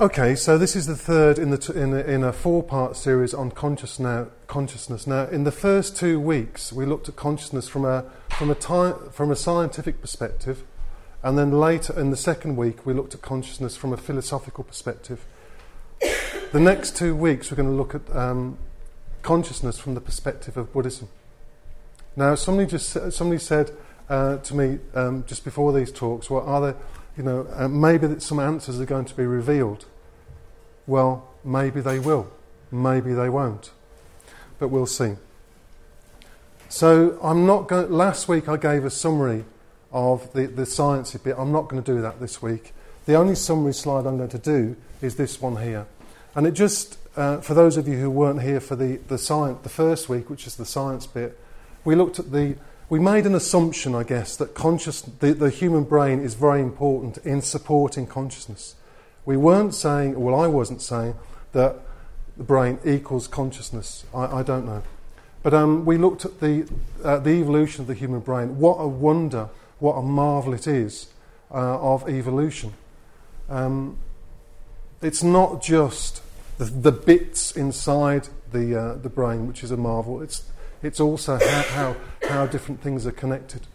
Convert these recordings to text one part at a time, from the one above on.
Okay, so this is the third in, the t- in, a, in a four part series on conscious now, consciousness. Now, in the first two weeks, we looked at consciousness from a, from, a from a scientific perspective, and then later in the second week, we looked at consciousness from a philosophical perspective. The next two weeks, we're going to look at um, consciousness from the perspective of Buddhism. Now, somebody just somebody said uh, to me um, just before these talks, well, are there you know, uh, maybe that some answers are going to be revealed. Well, maybe they will, maybe they won't, but we'll see. So I'm not going. Last week I gave a summary of the, the sciencey bit. I'm not going to do that this week. The only summary slide I'm going to do is this one here, and it just uh, for those of you who weren't here for the the science the first week, which is the science bit, we looked at the we made an assumption, I guess, that conscious, the, the human brain is very important in supporting consciousness. We weren't saying, well, I wasn't saying, that the brain equals consciousness. I, I don't know. But um, we looked at the, uh, the evolution of the human brain. What a wonder, what a marvel it is uh, of evolution. Um, it's not just the, the bits inside the, uh, the brain which is a marvel, it's it's also how, how, how different things are connected.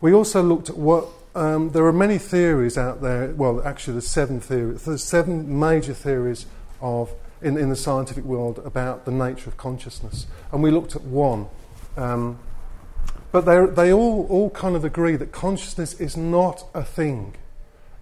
We also looked at what um, there are many theories out there. Well, actually, there's seven theories. There's seven major theories of in, in the scientific world about the nature of consciousness, and we looked at one. Um, but they all all kind of agree that consciousness is not a thing.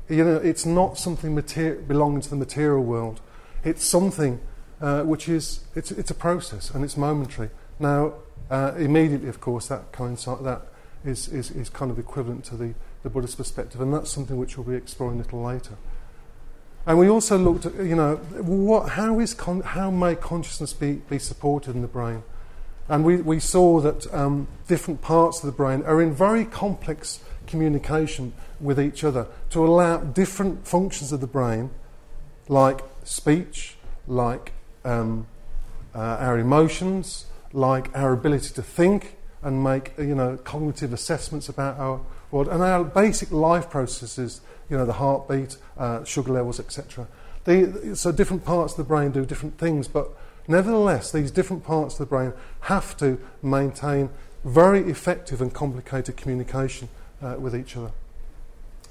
You know, it's not something materi- belonging to the material world. It's something uh, which is it's, it's a process and it's momentary. Now, uh, immediately, of course, that that is, is, is kind of equivalent to the, the Buddhist perspective, and that's something which we'll be exploring a little later. And we also looked at, you know, what, how, is con- how may consciousness be, be supported in the brain? And we, we saw that um, different parts of the brain are in very complex communication with each other to allow different functions of the brain, like speech, like um, uh, our emotions, like our ability to think and make you know cognitive assessments about our world and our basic life processes, you know the heartbeat, uh, sugar levels, etc. so different parts of the brain do different things, but nevertheless, these different parts of the brain have to maintain very effective and complicated communication uh, with each other.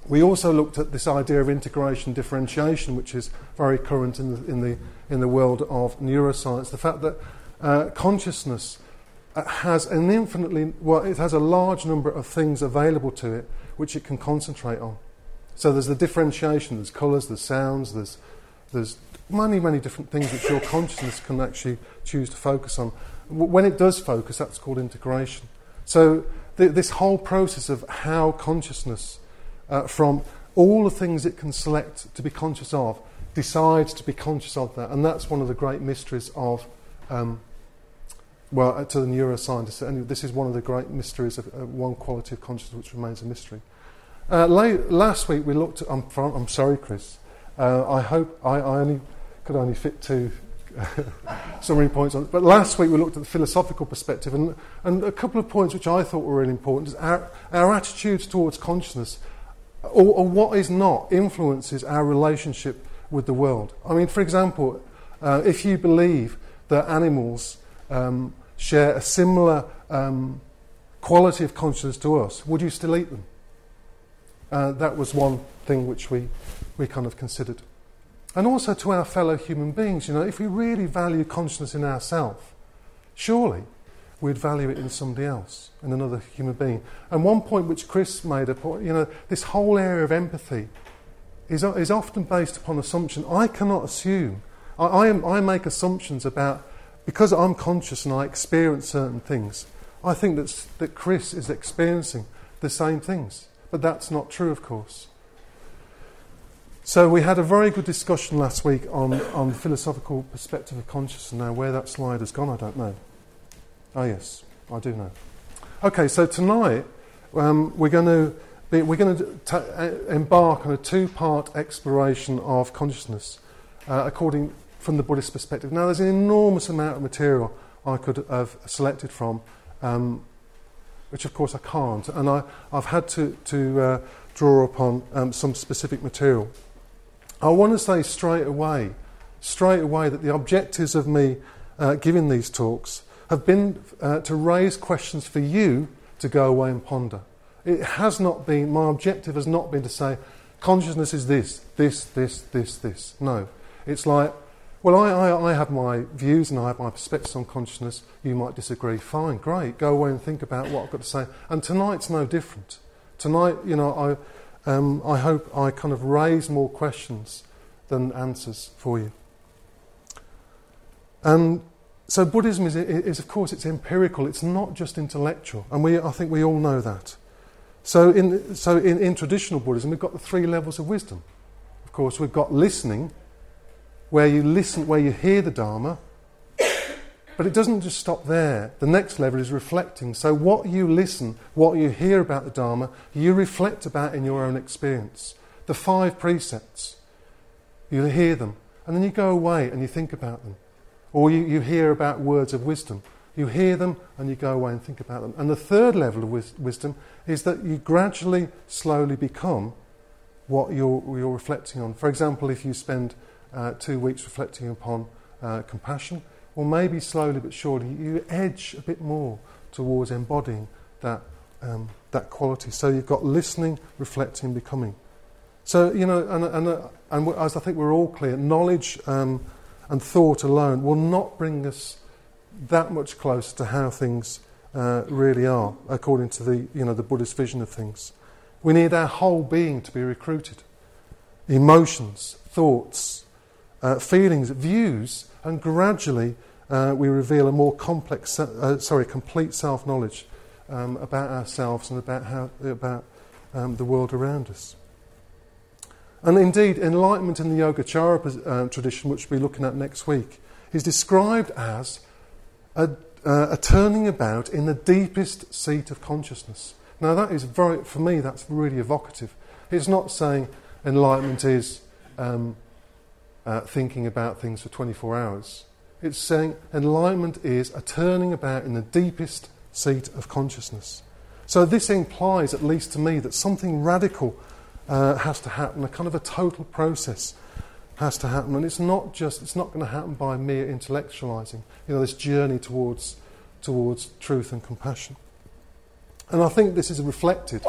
We also looked at this idea of integration differentiation, which is very current in the, in the, in the world of neuroscience. The fact that uh, consciousness uh, has an infinitely, well, it has a large number of things available to it which it can concentrate on. So there's the differentiation, there's colours, there's sounds, there's, there's many, many different things which your consciousness can actually choose to focus on. When it does focus, that's called integration. So th- this whole process of how consciousness, uh, from all the things it can select to be conscious of, decides to be conscious of that. And that's one of the great mysteries of um, well, uh, to the neuroscientists, and this is one of the great mysteries of uh, one quality of consciousness which remains a mystery. Uh, late, last week we looked at, I'm, I'm sorry, Chris, uh, I hope I, I, only could only fit two summary points on but last week we looked at the philosophical perspective, and, and a couple of points which I thought were really important is our, our attitudes towards consciousness, or, or what is not, influences our relationship with the world. I mean, for example, uh, if you believe that animals um, share a similar um, quality of consciousness to us, would you still eat them? Uh, that was one thing which we, we kind of considered. And also to our fellow human beings, you know, if we really value consciousness in ourselves, surely we'd value it in somebody else, in another human being. And one point which Chris made a point, you know, this whole area of empathy is, is often based upon assumption. I cannot assume, I, I, I make assumptions about because I'm conscious and I experience certain things, I think that, that Chris is experiencing the same things. But that's not true, of course. So we had a very good discussion last week on, on the philosophical perspective of consciousness. Now, where that slide has gone, I don't know. Oh, yes, I do know. Okay, so tonight um, we're going to be, we're going to uh, embark on a two-part exploration of consciousness, uh, according from the Buddhist perspective. Now, there's an enormous amount of material I could have selected from, um, which of course I can't, and I, have had to, to uh, draw upon um, some specific material. I want to say straight away, straight away, that the objectives of me uh, giving these talks have been uh, to raise questions for you to go away and ponder. It has not been, my objective has not been to say, consciousness is this, this, this, this, this. No. It's like, well, I, I, I have my views and I have my perspectives on consciousness. You might disagree. Fine, great. Go away and think about what I've got to say. And tonight's no different. Tonight, you know, I, um, I hope I kind of raise more questions than answers for you. And so Buddhism is, is, of course, it's empirical. It's not just intellectual, and we, I think we all know that. So, in, so in, in traditional Buddhism, we've got the three levels of wisdom. Of course, we've got listening, where you listen, where you hear the Dharma, but it doesn't just stop there. The next level is reflecting. So, what you listen, what you hear about the Dharma, you reflect about in your own experience. The five precepts, you hear them, and then you go away and you think about them. Or you, you hear about words of wisdom. You hear them and you go away and think about them. And the third level of wis- wisdom is that you gradually, slowly become what you're, you're reflecting on. For example, if you spend uh, two weeks reflecting upon uh, compassion, or maybe slowly but surely you edge a bit more towards embodying that, um, that quality. So you've got listening, reflecting, becoming. So, you know, and, and, uh, and as I think we're all clear, knowledge um, and thought alone will not bring us that much closer to how things uh, really are, according to the, you know, the Buddhist vision of things. We need our whole being to be recruited emotions, thoughts, uh, feelings, views, and gradually uh, we reveal a more complex, uh, sorry, complete self knowledge um, about ourselves and about, how, about um, the world around us. And indeed, enlightenment in the Yogacara uh, tradition, which we'll be looking at next week, is described as a, uh, a turning about in the deepest seat of consciousness. Now, that is very, for me, that's really evocative. It's not saying enlightenment is um, uh, thinking about things for 24 hours. It's saying enlightenment is a turning about in the deepest seat of consciousness. So, this implies, at least to me, that something radical uh, has to happen, a kind of a total process has to happen. And it's not just, it's not going to happen by mere intellectualizing, you know, this journey towards, towards truth and compassion. And I think this is reflected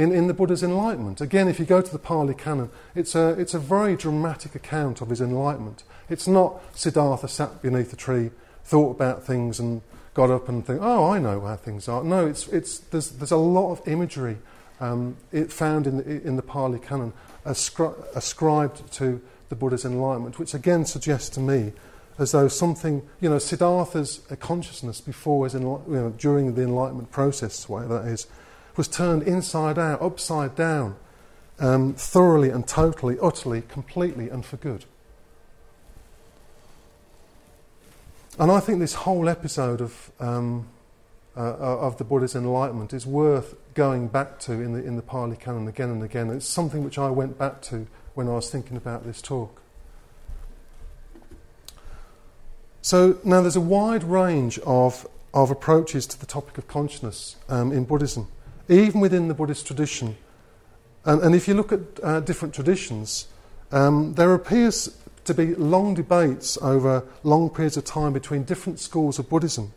in, in the Buddha's enlightenment. Again, if you go to the Pali Canon, it's a, it's a very dramatic account of his enlightenment. It's not Siddhartha sat beneath a tree, thought about things, and got up and think, oh, I know how things are. No, it's, it's, there's, there's a lot of imagery um, it found in the, in the Pali Canon ascri- ascribed to the Buddha's enlightenment, which again suggests to me as though something, you know, Siddhartha's consciousness before his, you know, during the enlightenment process, whatever that is, was turned inside out, upside down, um, thoroughly and totally, utterly, completely, and for good. And I think this whole episode of um, uh, of the Buddha's enlightenment is worth going back to in the, in the Pali Canon again and again. It's something which I went back to when I was thinking about this talk. So now there's a wide range of, of approaches to the topic of consciousness um, in Buddhism, even within the Buddhist tradition. And, and if you look at uh, different traditions, um, there appears to be long debates over long periods of time between different schools of Buddhism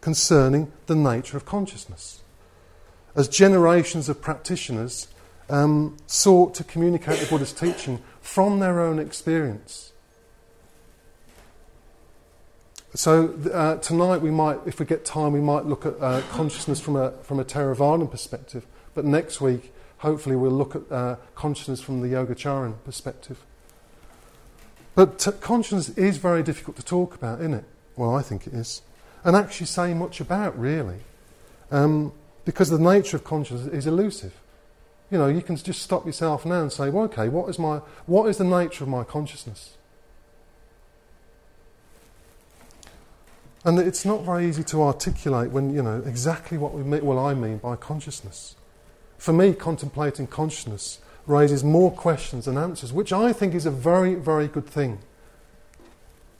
concerning the nature of consciousness. As generations of practitioners um, sought to communicate the Buddha's teaching from their own experience. So uh, tonight we might, if we get time, we might look at uh, consciousness from a from a Theravadan perspective. But next week, hopefully, we'll look at uh, consciousness from the Yogacaran perspective. But t- consciousness is very difficult to talk about, isn't it? Well, I think it is and actually say much about, really. Um, because the nature of consciousness is elusive. You know, you can just stop yourself now and say, well, okay, what is, my, what is the nature of my consciousness? And it's not very easy to articulate when, you know, exactly what we mean, well, I mean by consciousness. For me, contemplating consciousness raises more questions than answers, which I think is a very, very good thing.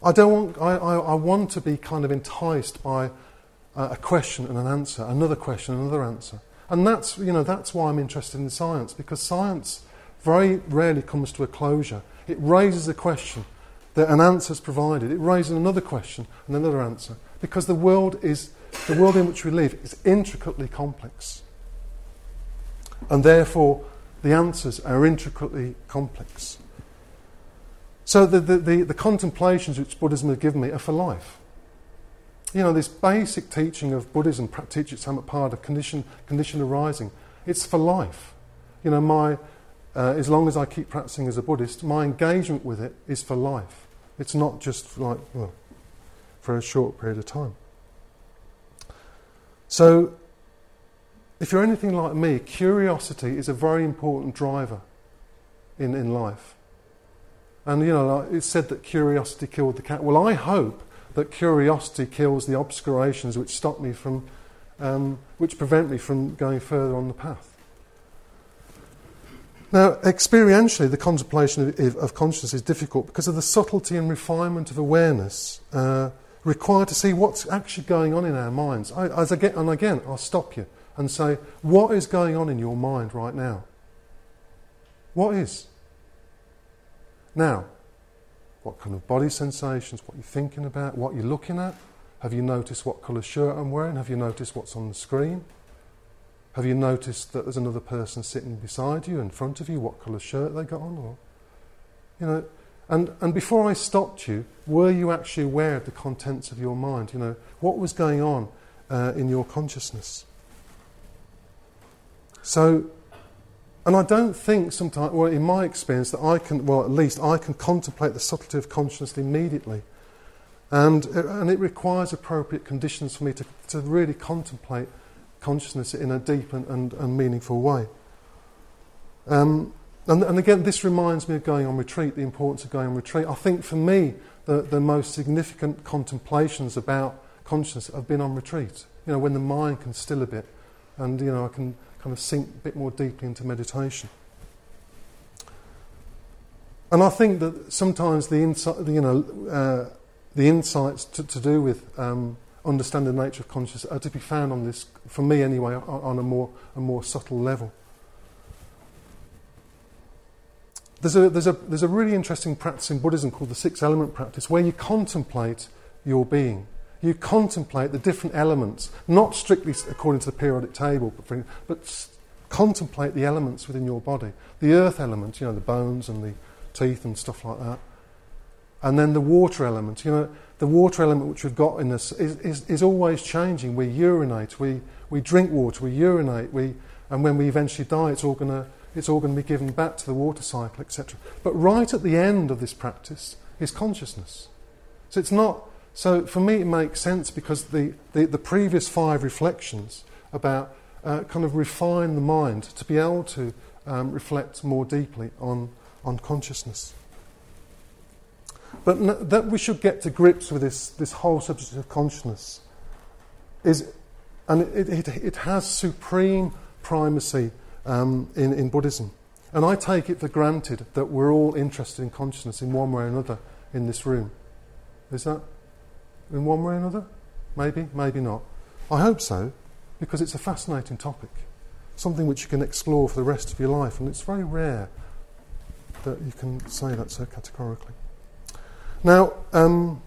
I, don't want, I, I, I want to be kind of enticed by uh, a question and an answer, another question, and another answer. And that's, you know, that's why I'm interested in science, because science very rarely comes to a closure. it raises a question, that an answer is provided. It raises another question and another answer. Because the world is the world in which we live is intricately complex. And therefore the answers are intricately complex. So the, the, the, the contemplations which Buddhism has given me are for life. You know, this basic teaching of Buddhism, teaches Samutpada, condition, condition arising, it's for life. You know, my, uh, as long as I keep practicing as a Buddhist, my engagement with it is for life. It's not just like, well, for a short period of time. So, if you're anything like me, curiosity is a very important driver in, in life. And you know, like it's said that curiosity killed the cat. Well, I hope that curiosity kills the obscurations which stop me from, um, which prevent me from going further on the path. Now, experientially, the contemplation of, of consciousness is difficult because of the subtlety and refinement of awareness uh, required to see what's actually going on in our minds. I, as get, and again, I'll stop you and say, what is going on in your mind right now? What is? Now, what kind of body sensations, what you're thinking about, what you're looking at? Have you noticed what colour shirt I'm wearing? Have you noticed what's on the screen? Have you noticed that there's another person sitting beside you, in front of you, what colour shirt they got on? Or, you know, and, and before I stopped you, were you actually aware of the contents of your mind? You know, what was going on uh, in your consciousness? So and I don't think sometimes, well, in my experience, that I can, well, at least I can contemplate the subtlety of consciousness immediately. And, and it requires appropriate conditions for me to, to really contemplate consciousness in a deep and, and, and meaningful way. Um, and, and again, this reminds me of going on retreat, the importance of going on retreat. I think for me, the, the most significant contemplations about consciousness have been on retreat. You know, when the mind can still a bit, and you know, I can kind of sink a bit more deeply into meditation. And I think that sometimes the, insight, you know, uh, the insights to, to do with um, understanding the nature of consciousness are uh, to be found on this, for me anyway, on a more, a more subtle level. There's a, there's, a, there's a really interesting practice in Buddhism called the six element practice where you contemplate your being you contemplate the different elements, not strictly according to the periodic table, but, for, but contemplate the elements within your body. The earth element, you know, the bones and the teeth and stuff like that. And then the water element, you know, the water element which we've got in us is, is, is always changing. We urinate, we, we drink water, we urinate, we, and when we eventually die, it's all going to it's all going to be given back to the water cycle, etc. But right at the end of this practice is consciousness. So it's not so for me, it makes sense because the, the, the previous five reflections about uh, kind of refine the mind to be able to um, reflect more deeply on, on consciousness. But that we should get to grips with this, this whole subject of consciousness is, and it, it, it has supreme primacy um, in, in Buddhism. And I take it for granted that we're all interested in consciousness in one way or another in this room. Is that in one way or another? Maybe, maybe not. I hope so, because it's a fascinating topic, something which you can explore for the rest of your life, and it's very rare that you can say that so categorically. Now, um,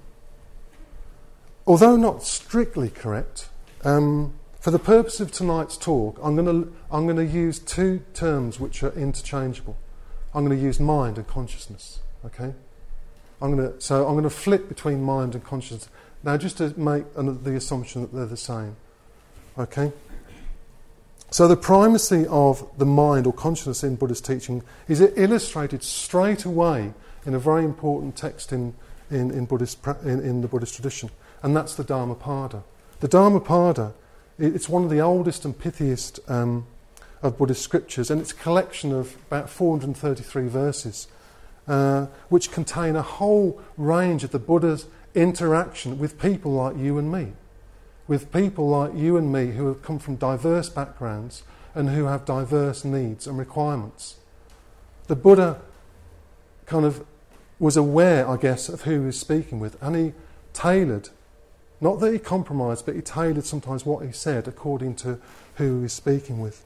although not strictly correct, um, for the purpose of tonight's talk, I'm going to I'm to use two terms which are interchangeable. I'm going to use mind and consciousness. Okay. I'm going to so I'm going to flip between mind and consciousness. Now, just to make the assumption that they're the same. Okay? So, the primacy of the mind or consciousness in Buddhist teaching is illustrated straight away in a very important text in, in, in, Buddhist, in, in the Buddhist tradition, and that's the Dhammapada. The Dhammapada, it's one of the oldest and pithiest um, of Buddhist scriptures, and it's a collection of about 433 verses, uh, which contain a whole range of the Buddha's interaction with people like you and me, with people like you and me who have come from diverse backgrounds and who have diverse needs and requirements. The Buddha kind of was aware, I guess, of who he was speaking with, and he tailored, not that he compromised, but he tailored sometimes what he said according to who he was speaking with.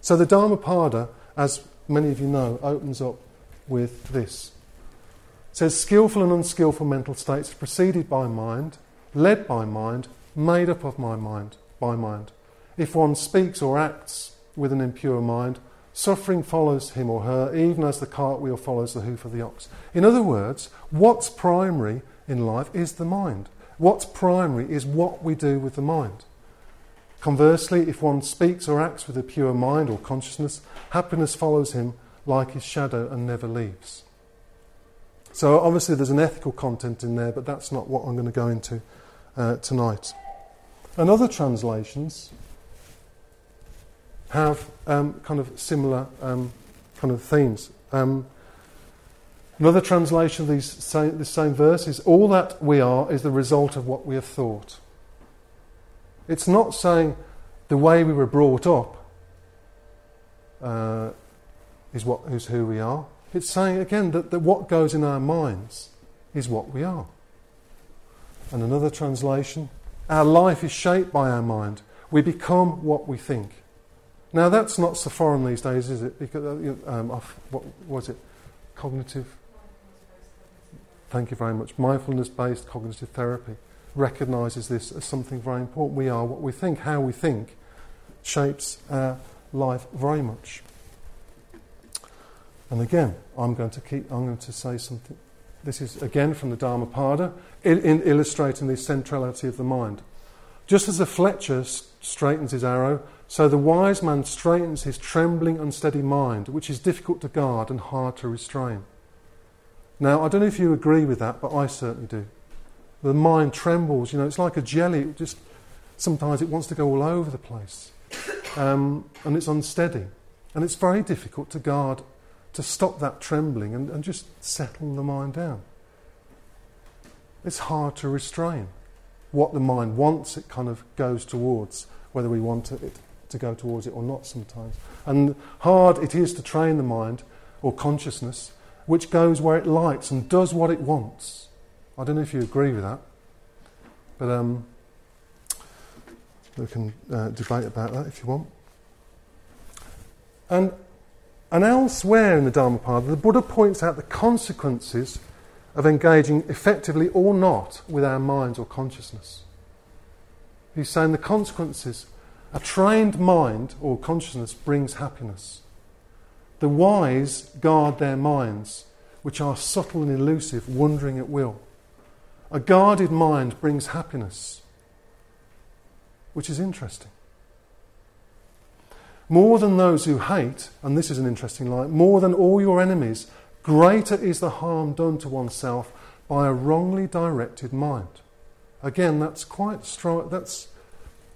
So the Dhammapada, as many of you know, opens up with this. It says skillful and unskillful mental states preceded by mind, led by mind, made up of my mind, by mind. If one speaks or acts with an impure mind, suffering follows him or her, even as the cartwheel follows the hoof of the ox. In other words, what's primary in life is the mind. What's primary is what we do with the mind. Conversely, if one speaks or acts with a pure mind or consciousness, happiness follows him like his shadow and never leaves. So, obviously, there's an ethical content in there, but that's not what I'm going to go into uh, tonight. And other translations have um, kind of similar um, kind of themes. Um, another translation of these same, this same verse is All that we are is the result of what we have thought. It's not saying the way we were brought up uh, is, what, is who we are. It's saying again that, that what goes in our minds is what we are. And another translation our life is shaped by our mind. We become what we think. Now, that's not so foreign these days, is it? Because, uh, um, what was it? Cognitive? Thank you very much. Mindfulness based cognitive therapy recognises this as something very important. We are what we think. How we think shapes our life very much. And again, I'm going to keep. I'm going to say something. This is again from the Dhammapada, in, in illustrating the centrality of the mind. Just as a fletcher straightens his arrow, so the wise man straightens his trembling, unsteady mind, which is difficult to guard and hard to restrain. Now, I don't know if you agree with that, but I certainly do. The mind trembles, you know, it's like a jelly. It just sometimes it wants to go all over the place, um, and it's unsteady, and it's very difficult to guard, to stop that trembling and, and just settle the mind down. It's hard to restrain. What the mind wants, it kind of goes towards, whether we want it to go towards it or not sometimes. And hard it is to train the mind or consciousness, which goes where it likes and does what it wants. I don't know if you agree with that, but um, we can uh, debate about that if you want. And, and elsewhere in the Dhammapada, the Buddha points out the consequences of engaging effectively or not with our minds or consciousness. He's saying the consequences a trained mind or consciousness brings happiness. The wise guard their minds, which are subtle and elusive, wandering at will. A guarded mind brings happiness, which is interesting. More than those who hate, and this is an interesting line, more than all your enemies, greater is the harm done to oneself by a wrongly directed mind. Again, that's quite strong. That's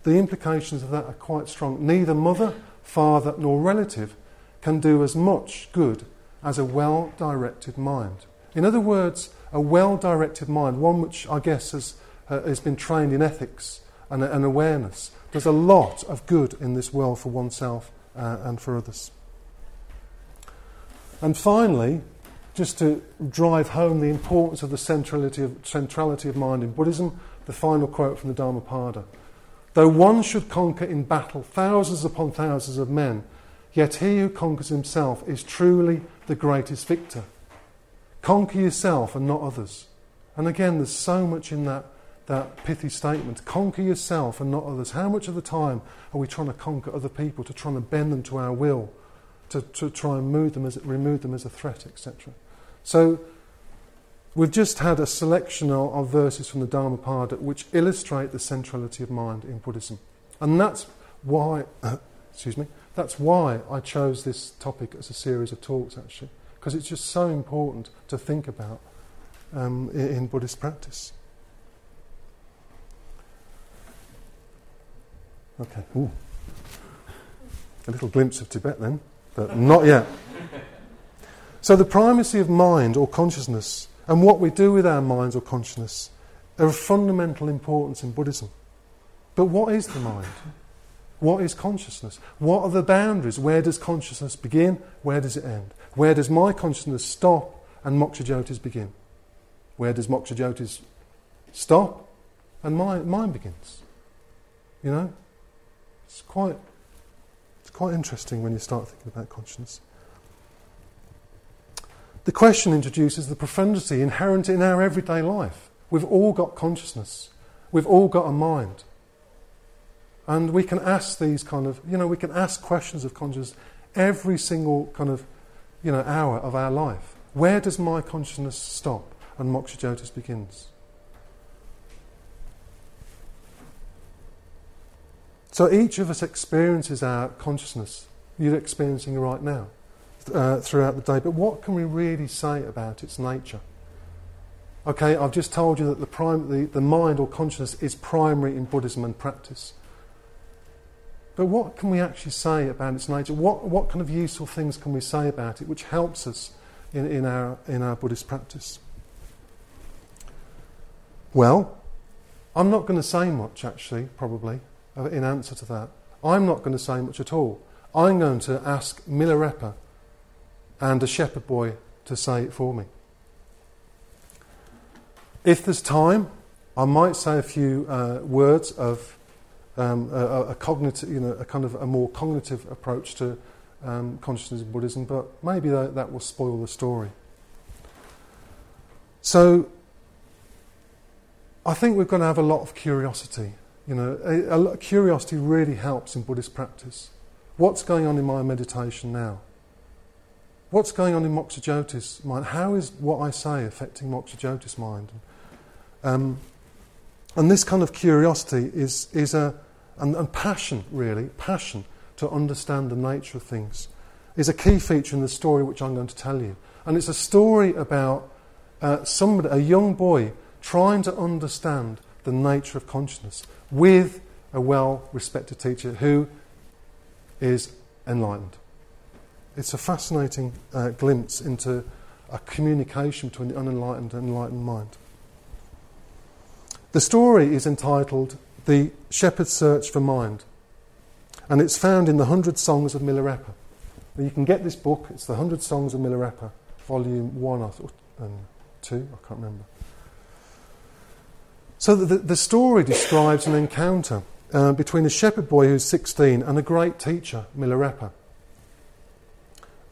the implications of that are quite strong. Neither mother, father, nor relative can do as much good as a well directed mind. In other words, a well directed mind, one which I guess has, uh, has been trained in ethics and, and, awareness, does a lot of good in this world for oneself uh, and for others. And finally, just to drive home the importance of the centrality of, centrality of mind in Buddhism, the final quote from the Dhammapada. Though one should conquer in battle thousands upon thousands of men, yet he who conquers himself is truly the greatest victor. Conquer yourself and not others. And again, there's so much in that, that pithy statement. Conquer yourself and not others. How much of the time are we trying to conquer other people, to try and bend them to our will, to, to try and move them as, remove them as a threat, etc.? So, we've just had a selection of, of verses from the Dhammapada which illustrate the centrality of mind in Buddhism. And that's why, excuse me, that's why I chose this topic as a series of talks, actually because it's just so important to think about um, in, in Buddhist practice. Okay, Ooh. a little glimpse of Tibet then, but not yet. So, the primacy of mind or consciousness and what we do with our minds or consciousness are of fundamental importance in Buddhism. But what is the mind? What is consciousness? What are the boundaries? Where does consciousness begin? Where does it end? Where does my consciousness stop and Moksha Jyoti's begin? Where does Moksha Jyoti's stop and mine, mine begins? You know? It's quite, it's quite interesting when you start thinking about consciousness. The question introduces the profundity inherent in our everyday life. We've all got consciousness, we've all got a mind. And we can ask these kind of, you know, we can ask questions of consciousness every single kind of, you know, hour of our life. Where does my consciousness stop and Moksha Jyotis begins? So each of us experiences our consciousness. You're experiencing right now uh, throughout the day. But what can we really say about its nature? Okay, I've just told you that the, the, the mind or consciousness is primary in Buddhism and practice. But what can we actually say about its nature? What, what kind of useful things can we say about it which helps us in, in, our, in our Buddhist practice? Well, I'm not going to say much actually, probably, uh, in answer to that. I'm not going to say much at all. I'm going to ask Milarepa and a shepherd boy to say it for me. If there's time, I might say a few uh, words of um, a, a, cognitive, you know, a kind of a more cognitive approach to um, consciousness in Buddhism, but maybe that, that will spoil the story. So, I think we're going to have a lot of curiosity. You know, a, a, curiosity really helps in Buddhist practice. What's going on in my meditation now? What's going on in Moksha Jyotis mind? How is what I say affecting Moksha Jyotis mind? Um, and this kind of curiosity is, is a, and, and passion, really, passion to understand the nature of things, is a key feature in the story which I'm going to tell you. And it's a story about uh, somebody, a young boy, trying to understand the nature of consciousness with a well respected teacher who is enlightened. It's a fascinating uh, glimpse into a communication between the unenlightened and enlightened mind. The story is entitled The Shepherd's Search for Mind, and it's found in the Hundred Songs of Milarepa. you can get this book, it's the Hundred Songs of Milarepa, volume one or um, two, I can't remember. So the, the story describes an encounter uh, between a shepherd boy who's 16 and a great teacher, Milarepa.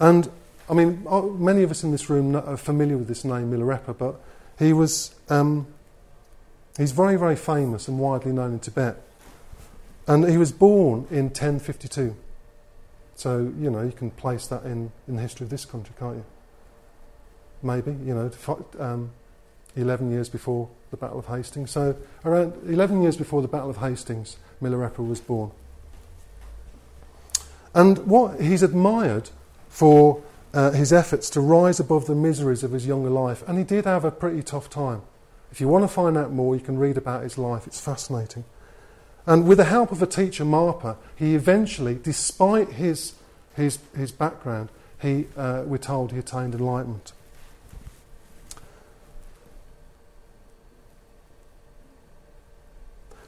And I mean, uh, many of us in this room are familiar with this name, Milarepa, but he was um, He's very, very famous and widely known in Tibet. And he was born in 1052. So, you know, you can place that in, in the history of this country, can't you? Maybe, you know, um, 11 years before the Battle of Hastings. So, around 11 years before the Battle of Hastings, Milarepa was born. And what he's admired for uh, his efforts to rise above the miseries of his younger life, and he did have a pretty tough time. If you want to find out more, you can read about his life. It's fascinating. And with the help of a teacher, Marpa, he eventually, despite his, his, his background, he, uh, we're told he attained enlightenment.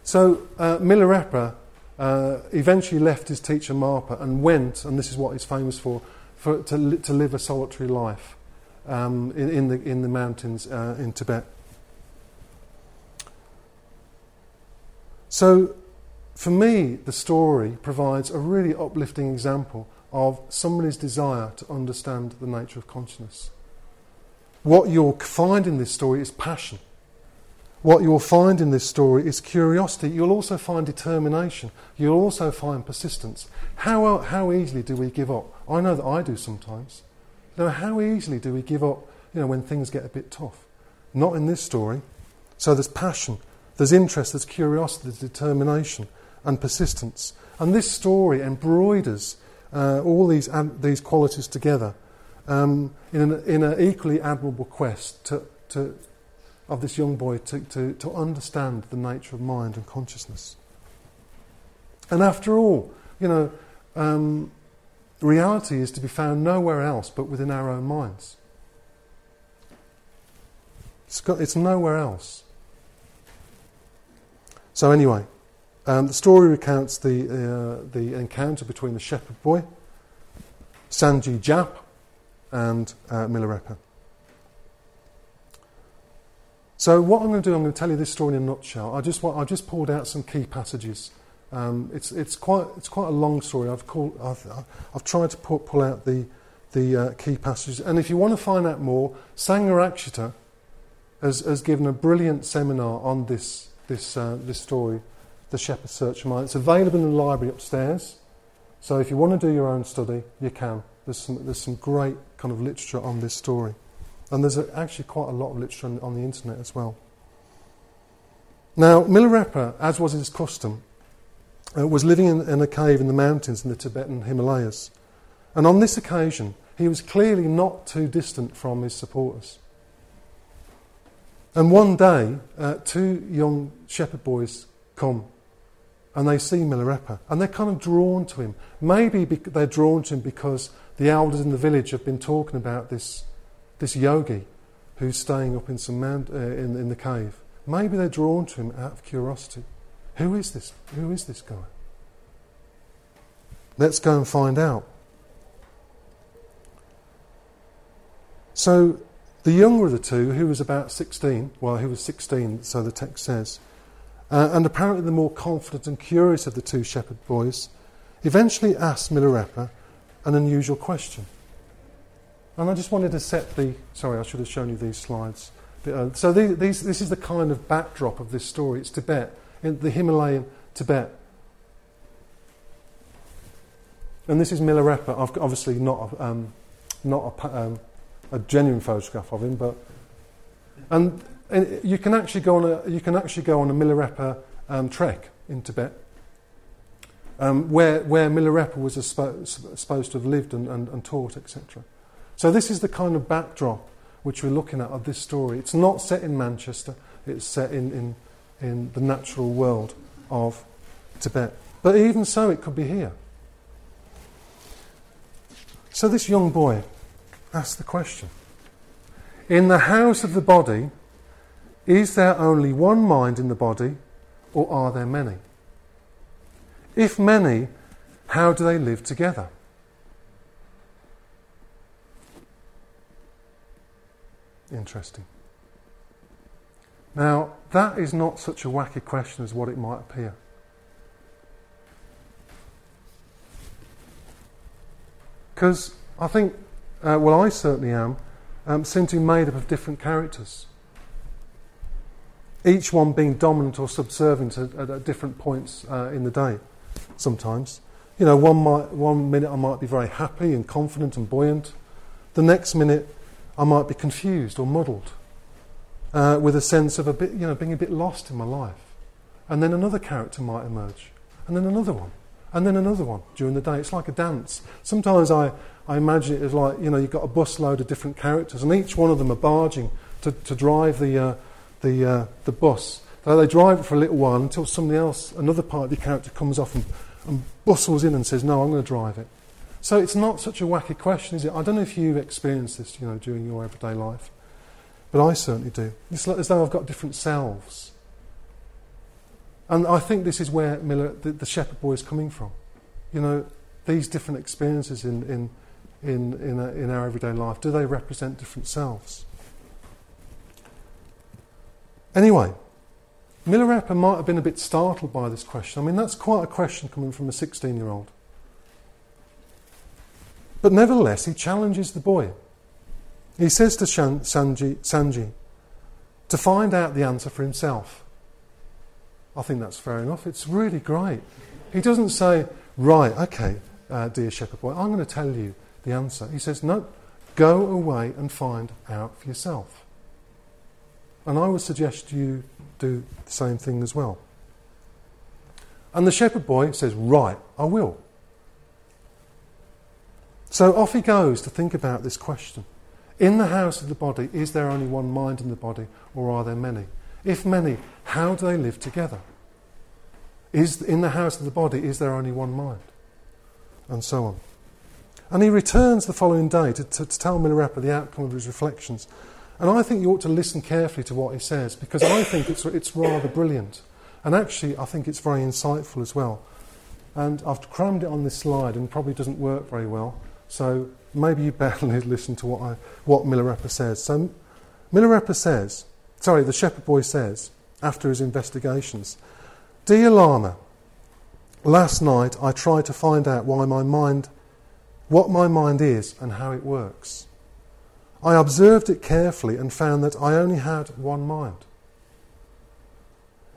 So uh, Milarepa uh, eventually left his teacher Marpa and went, and this is what he's famous for, for to, to live a solitary life um, in, in, the, in the mountains uh, in Tibet. So, for me, the story provides a really uplifting example of somebody's desire to understand the nature of consciousness. What you'll find in this story is passion. What you'll find in this story is curiosity. You'll also find determination. You'll also find persistence. How, how easily do we give up? I know that I do sometimes. You know, how easily do we give up you know, when things get a bit tough? Not in this story. So there's passion, there's interest, there's curiosity, there's determination, and persistence. And this story embroiders uh, all these, these qualities together um, in, an, in an equally admirable quest to, to, of this young boy to, to, to understand the nature of mind and consciousness. And after all, you know, um, reality is to be found nowhere else but within our own minds. It's, got, it's nowhere else. So, anyway, um, the story recounts the, uh, the encounter between the shepherd boy, Sanji Jap, and uh, Milarepa. So, what I'm going to do, I'm going to tell you this story in a nutshell. I just, I just pulled out some key passages. Um, it's, it's, quite, it's quite a long story. I've, called, I've, I've tried to pull, pull out the, the uh, key passages. And if you want to find out more, Sangharakshita has, has given a brilliant seminar on this, this, uh, this story, The Shepherd's Search for Mind. It's available in the library upstairs. So if you want to do your own study, you can. There's some, there's some great kind of literature on this story. And there's actually quite a lot of literature on, on the internet as well. Now, Milarepa, as was his custom, uh, was living in, in, a cave in the mountains in the Tibetan Himalayas. And on this occasion, he was clearly not too distant from his supporters. And one day, uh, two young shepherd boys come and they see Milarepa and they're kind of drawn to him. Maybe they're drawn to him because the elders in the village have been talking about this, this yogi who's staying up in, some mount, uh, in, in the cave. Maybe they're drawn to him out of curiosity. Who is this? Who is this guy? Let's go and find out. So, the younger of the two, who was about 16, well, he was 16, so the text says, uh, and apparently the more confident and curious of the two shepherd boys, eventually asked Milarepa an unusual question. And I just wanted to set the. Sorry, I should have shown you these slides. Uh, so these, these, this is the kind of backdrop of this story. It's Tibet, in the Himalayan Tibet. And this is Milarepa. I've obviously not a, um, not a, um, a genuine photograph of him, but and, and, you can actually go on a you can actually go on a Milarepa um, trek in Tibet, um, where where Milarepa was supposed to have lived and, and, and taught, etc. So this is the kind of backdrop which we're looking at of this story. It's not set in Manchester. It's set in, in in the natural world of Tibet. But even so, it could be here. So this young boy asked the question In the house of the body, is there only one mind in the body, or are there many? If many, how do they live together? Interesting. Now, that is not such a wacky question as what it might appear. Because I think, uh, well, I certainly am, um, seem to be made up of different characters. Each one being dominant or subservient at, at, at different points uh, in the day, sometimes. You know, one, might, one minute I might be very happy and confident and buoyant. The next minute I might be confused or muddled uh, with a sense of a bit, you know, being a bit lost in my life. And then another character might emerge, and then another one, and then another one during the day. It's like a dance. Sometimes I, I imagine it as like, you know, you've got a busload of different characters, and each one of them are barging to, to drive the, uh, the, uh, the bus. So they drive it for a little while until somebody else, another part of the character, comes off and, and bustles in and says, No, I'm going to drive it. So it's not such a wacky question, is it? I don't know if you've experienced this, you know, during your everyday life. But I certainly do. It's like as though I've got different selves. And I think this is where Miller, the, the shepherd boy is coming from. You know, these different experiences in, in, in, in, a, in our everyday life, do they represent different selves? Anyway, Miller Milarepa might have been a bit startled by this question. I mean, that's quite a question coming from a 16 year old. But nevertheless, he challenges the boy. He says to Sanji, Sanji to find out the answer for himself. I think that's fair enough. It's really great. He doesn't say, Right, okay, uh, dear shepherd boy, I'm going to tell you the answer. He says, No, go away and find out for yourself. And I would suggest you do the same thing as well. And the shepherd boy says, Right, I will. So off he goes to think about this question. In the house of the body, is there only one mind in the body, or are there many? If many, how do they live together? Is in the house of the body, is there only one mind? And so on. And he returns the following day to, to, to tell Milarepa the outcome of his reflections. And I think you ought to listen carefully to what he says because I think it's, it's rather brilliant. And actually, I think it's very insightful as well. And I've crammed it on this slide and probably doesn't work very well. So maybe you better listen to what, I, what Milarepa says. So Milarepa says, sorry, the shepherd boy says, after his investigations, Dear Lama, last night I tried to find out why my mind what my mind is and how it works. I observed it carefully and found that I only had one mind.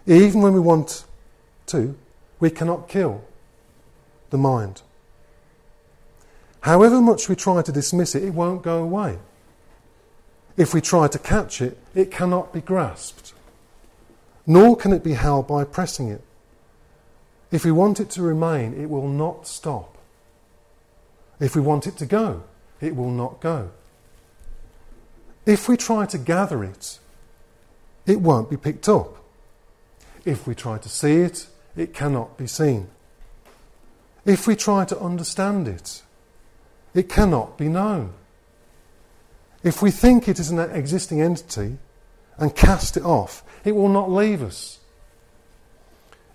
Even when we want to, we cannot kill the mind. However much we try to dismiss it, it won't go away. If we try to catch it, it cannot be grasped, nor can it be held by pressing it. If we want it to remain, it will not stop. If we want it to go, it will not go. If we try to gather it, it won't be picked up. If we try to see it, it cannot be seen. If we try to understand it, it cannot be known. If we think it is an existing entity and cast it off, it will not leave us.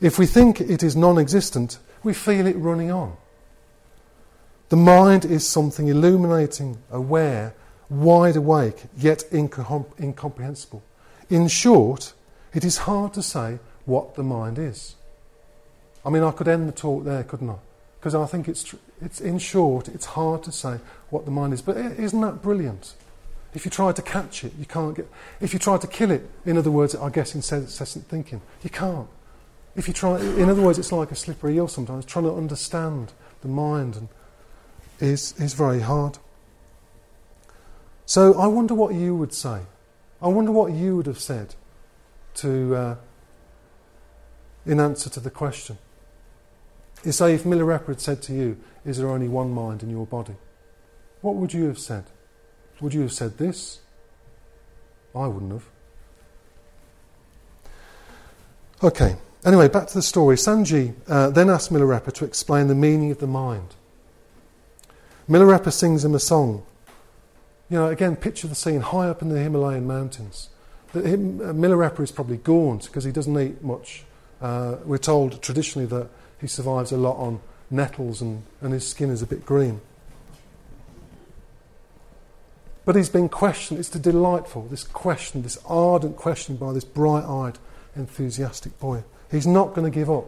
If we think it is non existent, we feel it running on. The mind is something illuminating, aware, wide awake, yet incomprehensible. In short, it is hard to say what the mind is. I mean, I could end the talk there, couldn't I? Because I think it's, tr- it's, in short, it's hard to say what the mind is. But isn't that brilliant? If you try to catch it, you can't get. If you try to kill it, in other words, I guess incessant thinking, you can't. If you try, in other words, it's like a slippery eel sometimes. Trying to understand the mind and is, is very hard. So I wonder what you would say. I wonder what you would have said to, uh, in answer to the question. You say, if Milarepa had said to you, Is there only one mind in your body? What would you have said? Would you have said this? I wouldn't have. Okay. Anyway, back to the story. Sanji uh, then asked Milarepa to explain the meaning of the mind. Milarepa sings him a song. You know, again, picture the scene high up in the Himalayan mountains. The, him, uh, Milarepa is probably gaunt because he doesn't eat much. Uh, we're told traditionally that he survives a lot on nettles and, and his skin is a bit green. But he's been questioned. It's delightful, this question, this ardent question by this bright eyed, enthusiastic boy. He's not going to give up.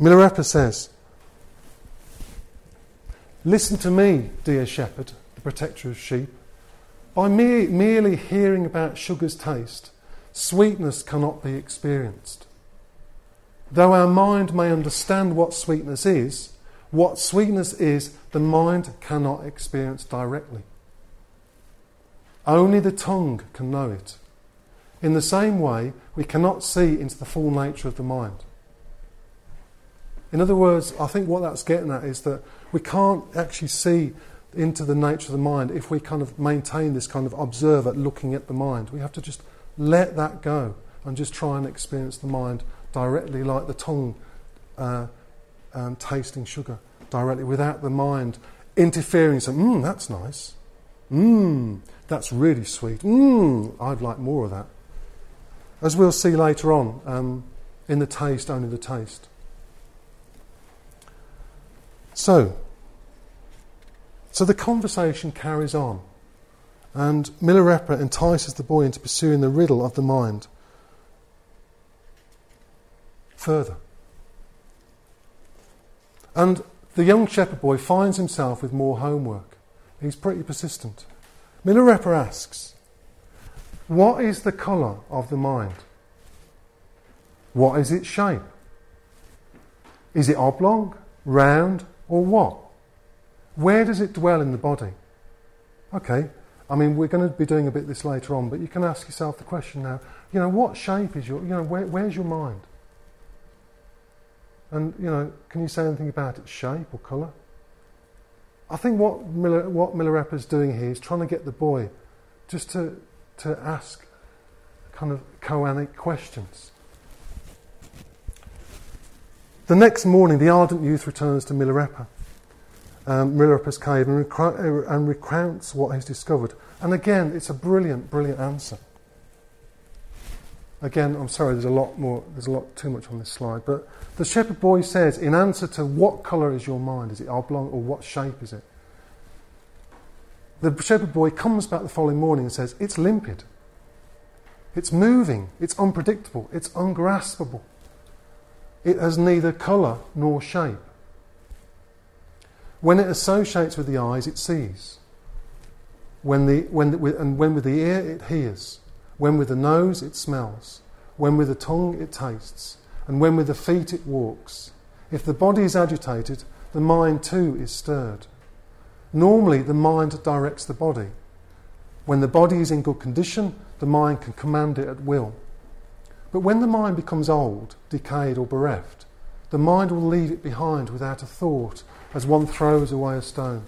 Milarepa says, Listen to me, dear shepherd, the protector of sheep. By mere, merely hearing about sugar's taste, sweetness cannot be experienced. Though our mind may understand what sweetness is, what sweetness is, the mind cannot experience directly. Only the tongue can know it. In the same way, we cannot see into the full nature of the mind. In other words, I think what that's getting at is that we can't actually see into the nature of the mind if we kind of maintain this kind of observer looking at the mind. We have to just let that go and just try and experience the mind directly, like the tongue uh, um, tasting sugar directly, without the mind interfering. So, mmm, that's nice. Mmm, that's really sweet. Mmm, I'd like more of that. As we'll see later on, um, in the taste, only the taste. So, so the conversation carries on, and Milarepa entices the boy into pursuing the riddle of the mind further. And the young shepherd boy finds himself with more homework. He's pretty persistent. Milarepa asks, what is the colour of the mind? What is its shape? Is it oblong, round, or what? Where does it dwell in the body? Okay, I mean, we're going to be doing a bit this later on, but you can ask yourself the question now you know, what shape is your, you know, where, where's your mind? And, you know, can you say anything about its shape or colour? I think what Miller, what is doing here is trying to get the boy just to to ask kind of koanic questions. The next morning, the ardent youth returns to Milarepa, um, Milarepa's cave, and, recra- and recounts what he's discovered. And again, it's a brilliant, brilliant answer. Again, I'm sorry, there's a lot more, there's a lot too much on this slide, but the shepherd boy says, in answer to what colour is your mind? Is it oblong or what shape is it? The shepherd boy comes back the following morning and says, It's limpid. It's moving. It's unpredictable. It's ungraspable. It has neither colour nor shape. When it associates with the eyes, it sees. When the, when the, and when with the ear, it hears. When with the nose, it smells. When with the tongue, it tastes. And when with the feet, it walks. If the body is agitated, the mind too is stirred. Normally, the mind directs the body. When the body is in good condition, the mind can command it at will. But when the mind becomes old, decayed, or bereft, the mind will leave it behind without a thought as one throws away a stone.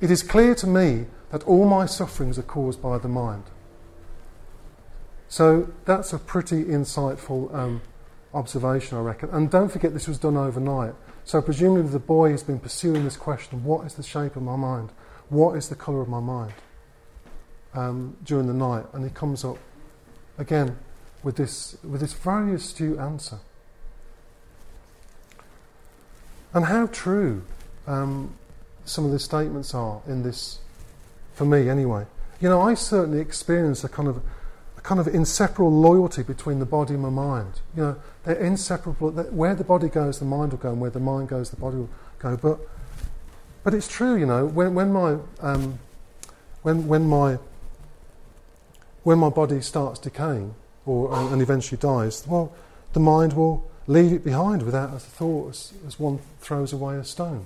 It is clear to me that all my sufferings are caused by the mind. So that's a pretty insightful um, observation, I reckon. And don't forget, this was done overnight. So presumably the boy has been pursuing this question what is the shape of my mind? What is the colour of my mind? Um, during the night. And he comes up again with this, with this very astute answer. And how true um, some of the statements are in this, for me anyway. You know, I certainly experience a kind of a kind of inseparable loyalty between the body and the mind. You know, they're inseparable. Where the body goes, the mind will go, and where the mind goes, the body will go. But, but it's true. You know, when when my um, when when my when my body starts decaying or and eventually dies, well, the mind will leave it behind without a thought as, as one throws away a stone.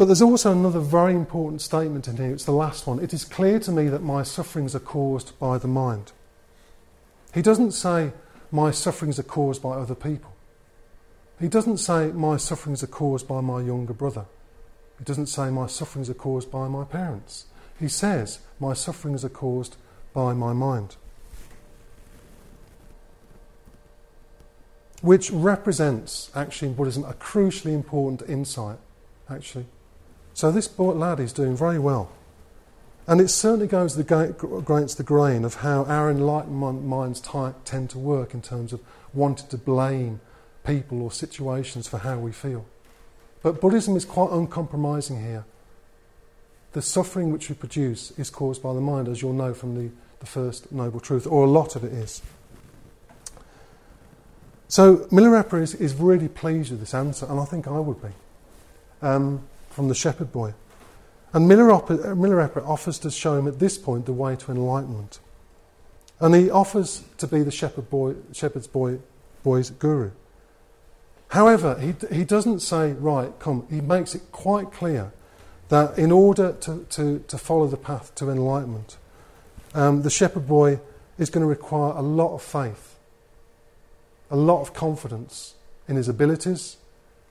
But there's also another very important statement in here. It's the last one. It is clear to me that my sufferings are caused by the mind. He doesn't say, my sufferings are caused by other people. He doesn't say, my sufferings are caused by my younger brother. He doesn't say, my sufferings are caused by my parents. He says, my sufferings are caused by my mind. which represents, actually, in Buddhism, a crucially important insight, actually. So this lad is doing very well. And it certainly goes against the grain of how our enlightened minds tend to work in terms of wanting to blame people or situations for how we feel. But Buddhism is quite uncompromising here. The suffering which we produce is caused by the mind, as you'll know from the, the first Noble Truth, or a lot of it is. So Milarepa is, is really pleased with this answer, and I think I would be, um, from the shepherd boy. And Milarepa, offers to show him at this point the way to enlightenment. And he offers to be the shepherd boy, shepherd's boy, boy's guru. However, he, he doesn't say, right, come, he makes it quite clear that in order to, to, to follow the path to enlightenment, um, the shepherd boy is going to require a lot of faith a lot of confidence in his abilities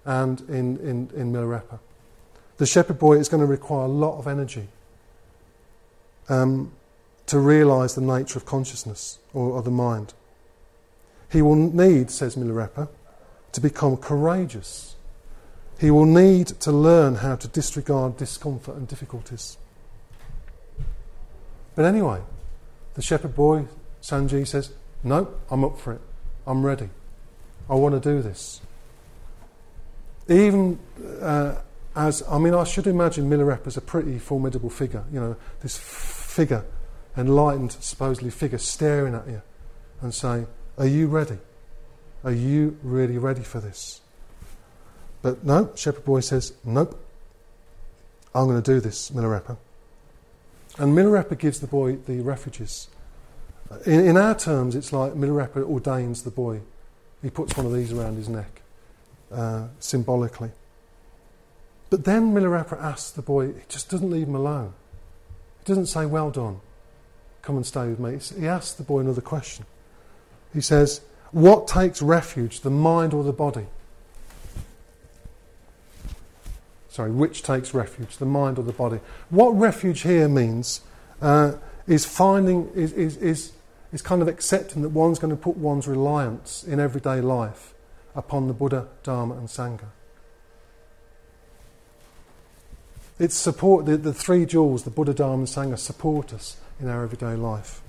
and in, in, in Milarepa. The shepherd boy is going to require a lot of energy um, to realize the nature of consciousness or, or the mind. He will need, says Milarepa, to become courageous. He will need to learn how to disregard discomfort and difficulties. But anyway, the shepherd boy, Sanji, says, No, I'm up for it. I'm ready. I want to do this. Even uh, as, I mean, I should imagine Milarepa as a pretty formidable figure, you know, this figure, enlightened, supposedly figure, staring at you and saying, Are you ready? Are you really ready for this? But no, Shepherd Boy says, Nope. I'm going to do this, Milarepa. And Milarepa gives the boy the refuges. In, in our terms, it's like Milarepa ordains the boy. He puts one of these around his neck, uh, symbolically. But then Milarepa asks the boy, he just doesn't leave him alone. He doesn't say, Well done, come and stay with me. He asks the boy another question. He says, What takes refuge, the mind or the body? Sorry, which takes refuge, the mind or the body? What refuge here means uh, is finding, is, is, is is kind of accepting that one's going to put one's reliance in everyday life upon the Buddha, Dharma, and Sangha. It's support, the, the three jewels, the Buddha, Dharma, and Sangha, support us in our everyday life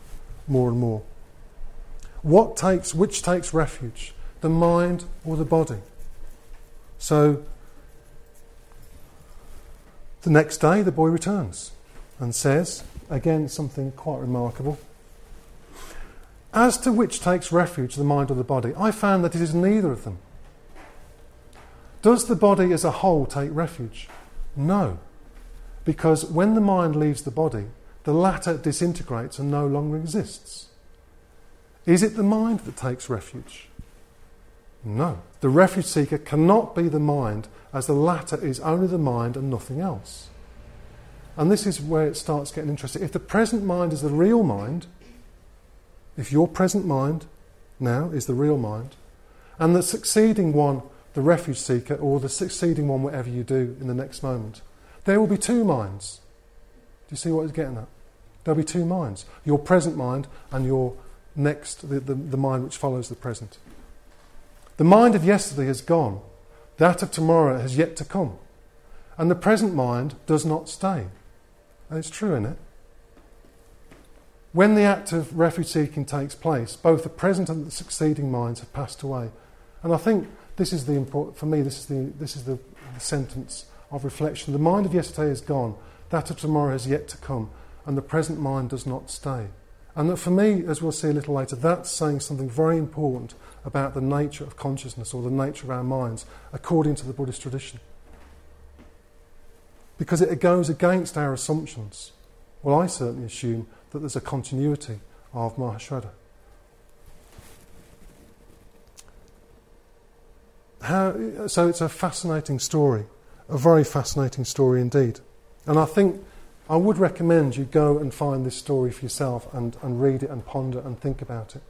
more and more. What takes, which takes refuge, the mind or the body? So, the next day, the boy returns and says, again, something quite remarkable. As to which takes refuge, the mind or the body, I found that it is neither of them. Does the body as a whole take refuge? No. Because when the mind leaves the body, the latter disintegrates and no longer exists. Is it the mind that takes refuge? No. The refuge seeker cannot be the mind, as the latter is only the mind and nothing else. And this is where it starts getting interesting. If the present mind is the real mind, if your present mind now is the real mind, and the succeeding one, the refuge seeker, or the succeeding one, whatever you do in the next moment, there will be two minds. Do you see what he's getting at? There'll be two minds your present mind and your next, the, the, the mind which follows the present. The mind of yesterday has gone, that of tomorrow has yet to come. And the present mind does not stay. And it's true, isn't it? When the act of refuge seeking takes place, both the present and the succeeding minds have passed away. And I think this is the important, for me, this is the, this is the, the sentence of reflection. The mind of yesterday is gone, that of tomorrow has yet to come, and the present mind does not stay. And that for me, as we'll see a little later, that's saying something very important about the nature of consciousness or the nature of our minds according to the Buddhist tradition. Because it goes against our assumptions. Well, I certainly assume that there's a continuity of Mahashraddha. How, so it's a fascinating story, a very fascinating story indeed. And I think I would recommend you go and find this story for yourself and, and read it and ponder and think about it.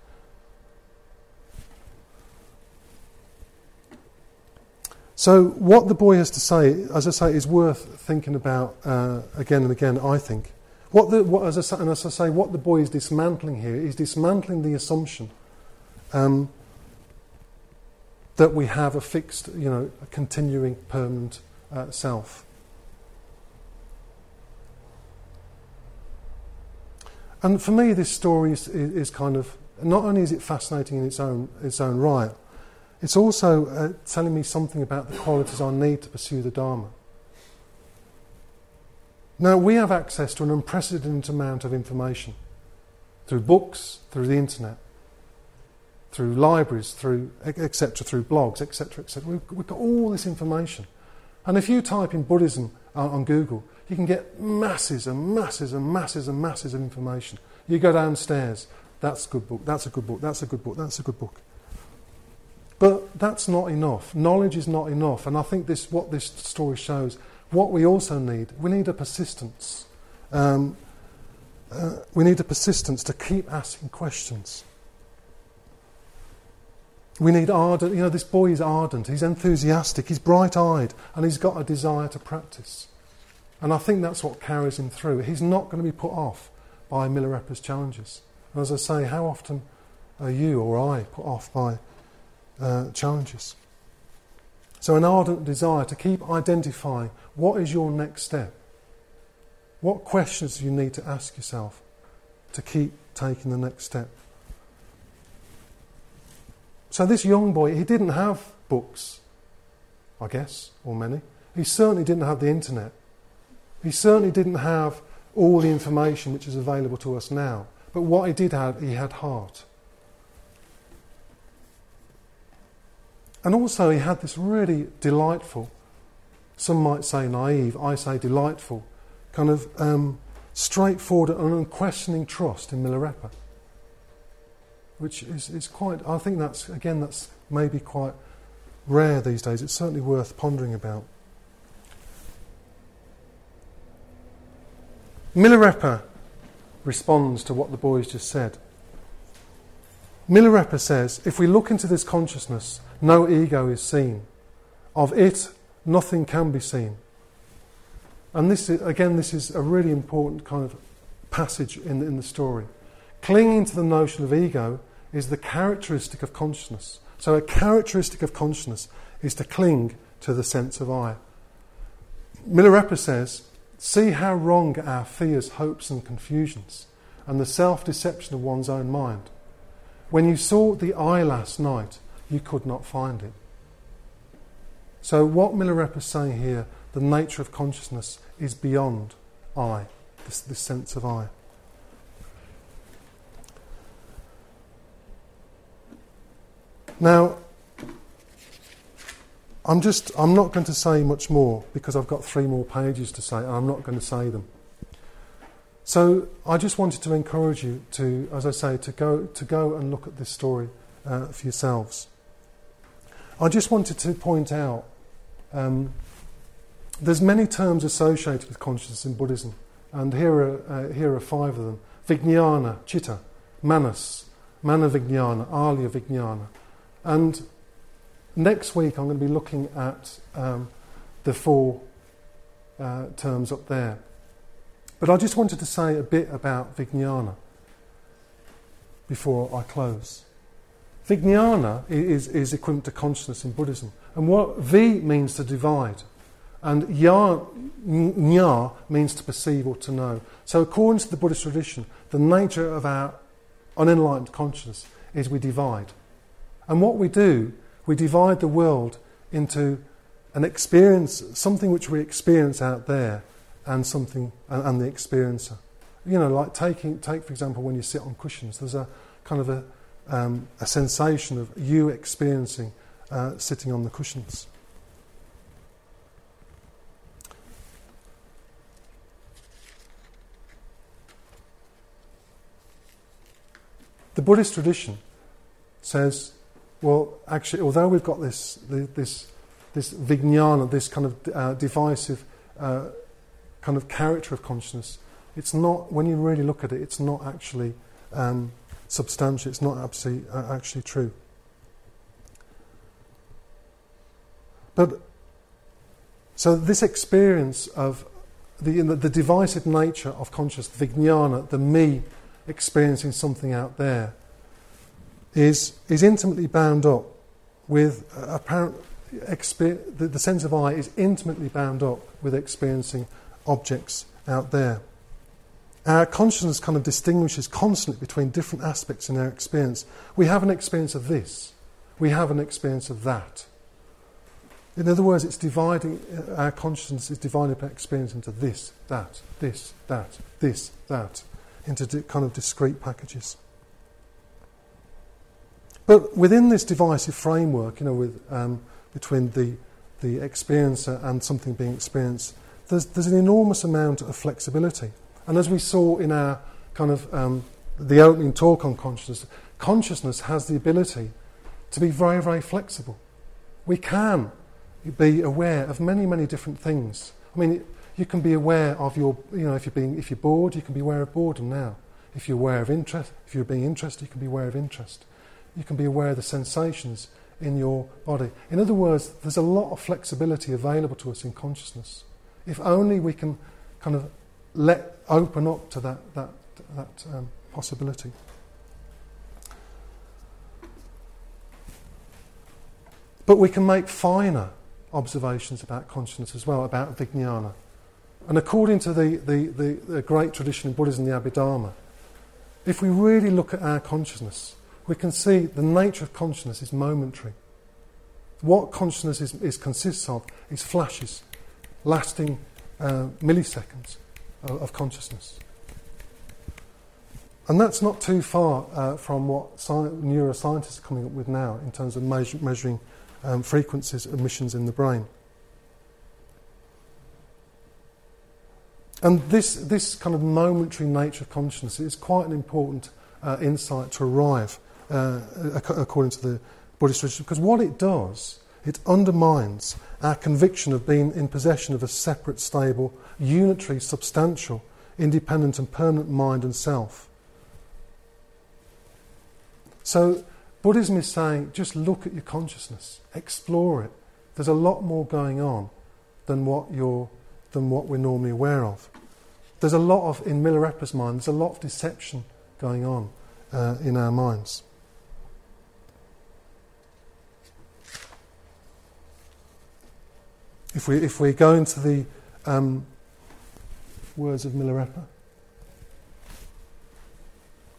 So, what the boy has to say, as I say, is worth thinking about uh, again and again, I think. What the, what, as I say, and as I say, what the boy is dismantling here is dismantling the assumption um, that we have a fixed, you know, a continuing, permanent uh, self. And for me, this story is, is, kind of not only is it fascinating in its own its own right, it's also uh, telling me something about the qualities I need to pursue the Dharma. Now, we have access to an unprecedented amount of information through books, through the internet, through libraries, through etc., through blogs, etc., etc. We've, we've, got all this information, and if you type in Buddhism uh, on Google, you can get masses and masses and masses and masses of information. You go downstairs, that's a good book, that's a good book, that's a good book, that's a good book. But that's not enough. Knowledge is not enough, and I think this what this story shows what we also need, we need a persistence. Um, uh, we need a persistence to keep asking questions. We need ardent, you know, this boy is ardent, he's enthusiastic, he's bright eyed, and he's got a desire to practice. And I think that's what carries him through. He's not going to be put off by Milarepa's challenges. And as I say, how often are you or I put off by uh, challenges? So, an ardent desire to keep identifying what is your next step. What questions do you need to ask yourself to keep taking the next step? So, this young boy, he didn't have books, I guess, or many. He certainly didn't have the internet. He certainly didn't have all the information which is available to us now. But what he did have, he had heart. And also, he had this really delightful, some might say naive, I say delightful, kind of um, straightforward and unquestioning trust in Milarepa. Which is, is quite, I think that's, again, that's maybe quite rare these days. It's certainly worth pondering about. Milarepa responds to what the boys just said. Milarepa says, if we look into this consciousness, no ego is seen. Of it, nothing can be seen. And this is, again, this is a really important kind of passage in, in the story. Clinging to the notion of ego is the characteristic of consciousness. So, a characteristic of consciousness is to cling to the sense of I. Milarepa says, See how wrong our fears, hopes, and confusions, and the self deception of one's own mind. When you sought the I last night, you could not find it. So, what Milarepa is saying here, the nature of consciousness is beyond I, this, this sense of I. Now, I'm just, I'm not going to say much more because I've got three more pages to say and I'm not going to say them. So I just wanted to encourage you to, as I say, to go, to go and look at this story uh, for yourselves. I just wanted to point out um, there's many terms associated with consciousness in Buddhism, and here are, uh, here are five of them. Vijnana, Chitta, Manas, Manavijnana, Alaya Vijnana. And next week I'm going to be looking at um, the four uh, terms up there. But I just wanted to say a bit about Vijnana before I close. Vijnana is, is equivalent to consciousness in Buddhism. And what V means to divide, and ya, nya means to perceive or to know. So, according to the Buddhist tradition, the nature of our unenlightened consciousness is we divide. And what we do, we divide the world into an experience, something which we experience out there, and something, and, and the experiencer. You know, like taking, take for example, when you sit on cushions, there's a kind of a, um, a sensation of you experiencing uh, sitting on the cushions. The Buddhist tradition says, well, actually, although we've got this, this, this vijnana, this kind of uh, divisive uh, kind of character of consciousness, it's not, when you really look at it, it's not actually um, substantial, it's not absolutely, uh, actually true. But so this experience of the, the, the divisive nature of consciousness, the vijnana, the me experiencing something out there, is, is intimately bound up with apparent exper- the, the sense of I is intimately bound up with experiencing objects out there. Our consciousness kind of distinguishes constantly between different aspects in our experience. We have an experience of this, we have an experience of that. In other words, it's dividing, uh, our consciousness is dividing our experience into this, that, this, that, this, that, into kind of discrete packages. But within this divisive framework, you know, with, um, between the, the experiencer and something being experienced, there's, there's an enormous amount of flexibility. And as we saw in our kind of um, the opening talk on consciousness, consciousness has the ability to be very, very flexible. We can be aware of many, many different things. I mean, you can be aware of your, you know, if you're, being, if you're bored, you can be aware of boredom now. If you're aware of interest, if you're being interested, you can be aware of interest. You can be aware of the sensations in your body. In other words, there's a lot of flexibility available to us in consciousness. If only we can kind of let open up to that, that, that um, possibility. But we can make finer observations about consciousness as well, about vijnana. And according to the, the, the, the great tradition in Buddhism, the Abhidharma, if we really look at our consciousness, we can see the nature of consciousness is momentary. What consciousness is, is consists of is flashes lasting uh, milliseconds of, of, consciousness. And that's not too far uh, from what sci- neuroscientists are coming up with now in terms of measure- measuring um, frequencies emissions in the brain. And this, this kind of momentary nature of consciousness is quite an important uh, insight to arrive, uh, according to the Buddhist tradition, because what it does, it undermines our conviction of being in possession of a separate, stable, unitary, substantial, independent, and permanent mind and self. So Buddhism is saying just look at your consciousness, explore it. There's a lot more going on than what, you're, than what we're normally aware of. There's a lot of, in Milarepa's mind, there's a lot of deception going on uh, in our minds. If we, if we go into the um, words of Milarepa,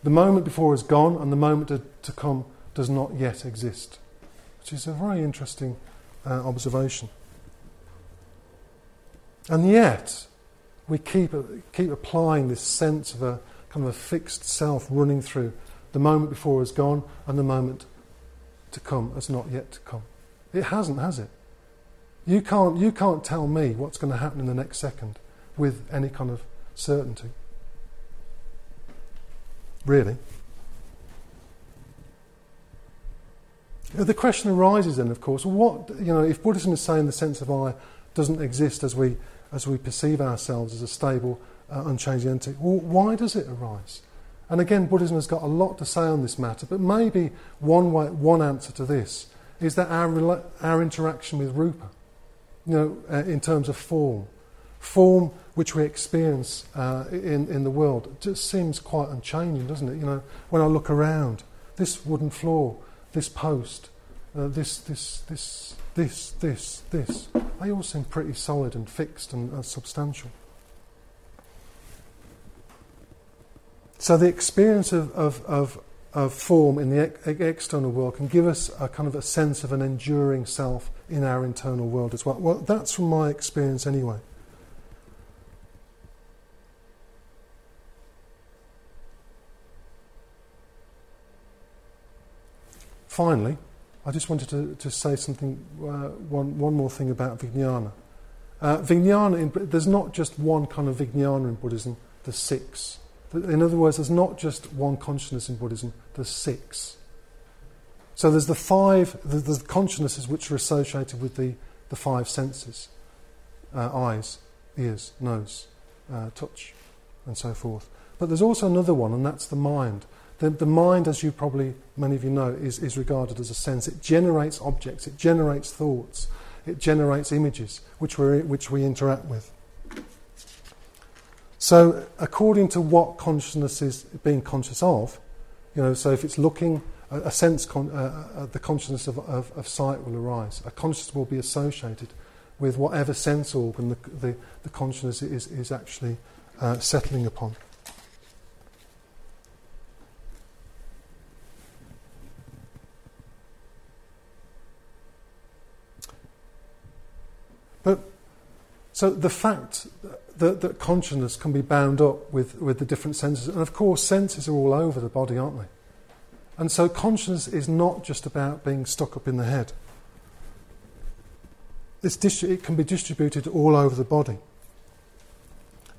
the moment before is gone and the moment to, to come does not yet exist, which is a very interesting uh, observation. And yet, we keep, keep applying this sense of a kind of a fixed self running through the moment before is gone and the moment to come has not yet to come. It hasn't, has it? You can't, you can't tell me what's going to happen in the next second with any kind of certainty. Really. The question arises then, of course, what, you know, if Buddhism is saying the sense of I doesn't exist as we, as we perceive ourselves as a stable, uh, unchanging entity, well, why does it arise? And again, Buddhism has got a lot to say on this matter, but maybe one, way, one answer to this is that our, our interaction with Rupa, you know, uh, in terms of form, form which we experience uh, in, in the world, just seems quite unchanging, doesn't it? You know, when I look around, this wooden floor, this post, uh, this, this, this, this, this, this, they all seem pretty solid and fixed and substantial. So the experience of, of, of, of form in the ex- external world can give us a kind of a sense of an enduring self in our internal world as well. Well, that's from my experience anyway. Finally, I just wanted to, to say something, uh, one, one more thing about Vijnana. Uh, Vijnana, in, there's not just one kind of Vijnana in Buddhism, there's six. In other words, there's not just one consciousness in Buddhism, there's six. So there's the five, the, the consciousnesses which are associated with the, the five senses uh, eyes, ears, nose, uh, touch, and so forth. But there's also another one, and that's the mind. The, the mind, as you probably, many of you know, is, is regarded as a sense. It generates objects, it generates thoughts, it generates images which, we which we interact with. So, according to what consciousness is being conscious of, you know, so if it's looking, a, a sense, con, uh, uh, the consciousness of, of, of, sight will arise. A consciousness will be associated with whatever sense organ the, the, the consciousness is, is actually uh, settling upon. But so the fact that, that consciousness can be bound up with, with the different senses, and of course, senses are all over the body, aren't they? And so consciousness is not just about being stuck up in the head. Distri- it can be distributed all over the body.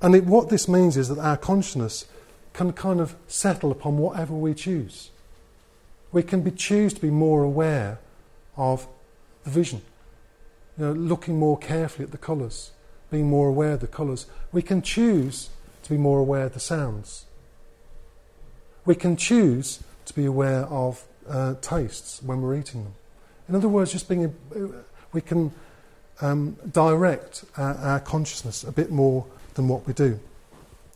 And it, what this means is that our consciousness can kind of settle upon whatever we choose. We can be, choose to be more aware of the vision you know, looking more carefully at the colours, being more aware of the colours. We can choose to be more aware of the sounds. We can choose to be aware of uh, tastes when we're eating them. In other words, just being, we can um, direct our, our consciousness a bit more than what we do.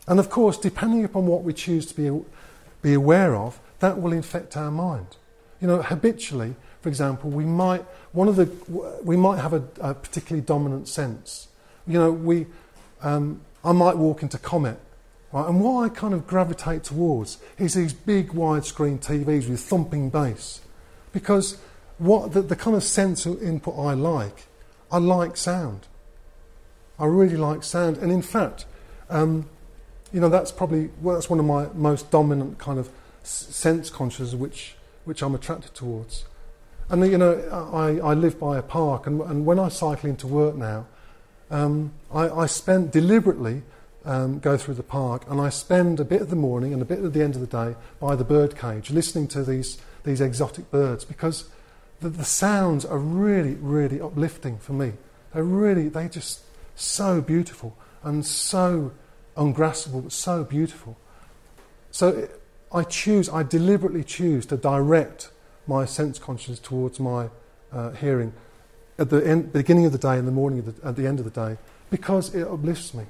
And of course, depending upon what we choose to be, be aware of, that will infect our mind. You know, habitually, for example, we might one of the we might have a, a particularly dominant sense. You know, we um, I might walk into Comet, right, and what I kind of gravitate towards is these big widescreen TVs with thumping bass, because what the, the kind of sense of input I like, I like sound. I really like sound, and in fact, um, you know, that's probably well, that's one of my most dominant kind of sense consciousness, which which I'm attracted towards. And you know, I, I live by a park, and, and when I cycle into work now, um, I, I spend deliberately um, go through the park, and I spend a bit of the morning and a bit at the end of the day by the bird cage, listening to these these exotic birds because the, the sounds are really, really uplifting for me. They're really, they just so beautiful and so ungraspable, but so beautiful. So I choose, I deliberately choose to direct my sense consciousness towards my uh, hearing at the end, beginning of the day and the morning, the, at the end of the day, because it uplifts me.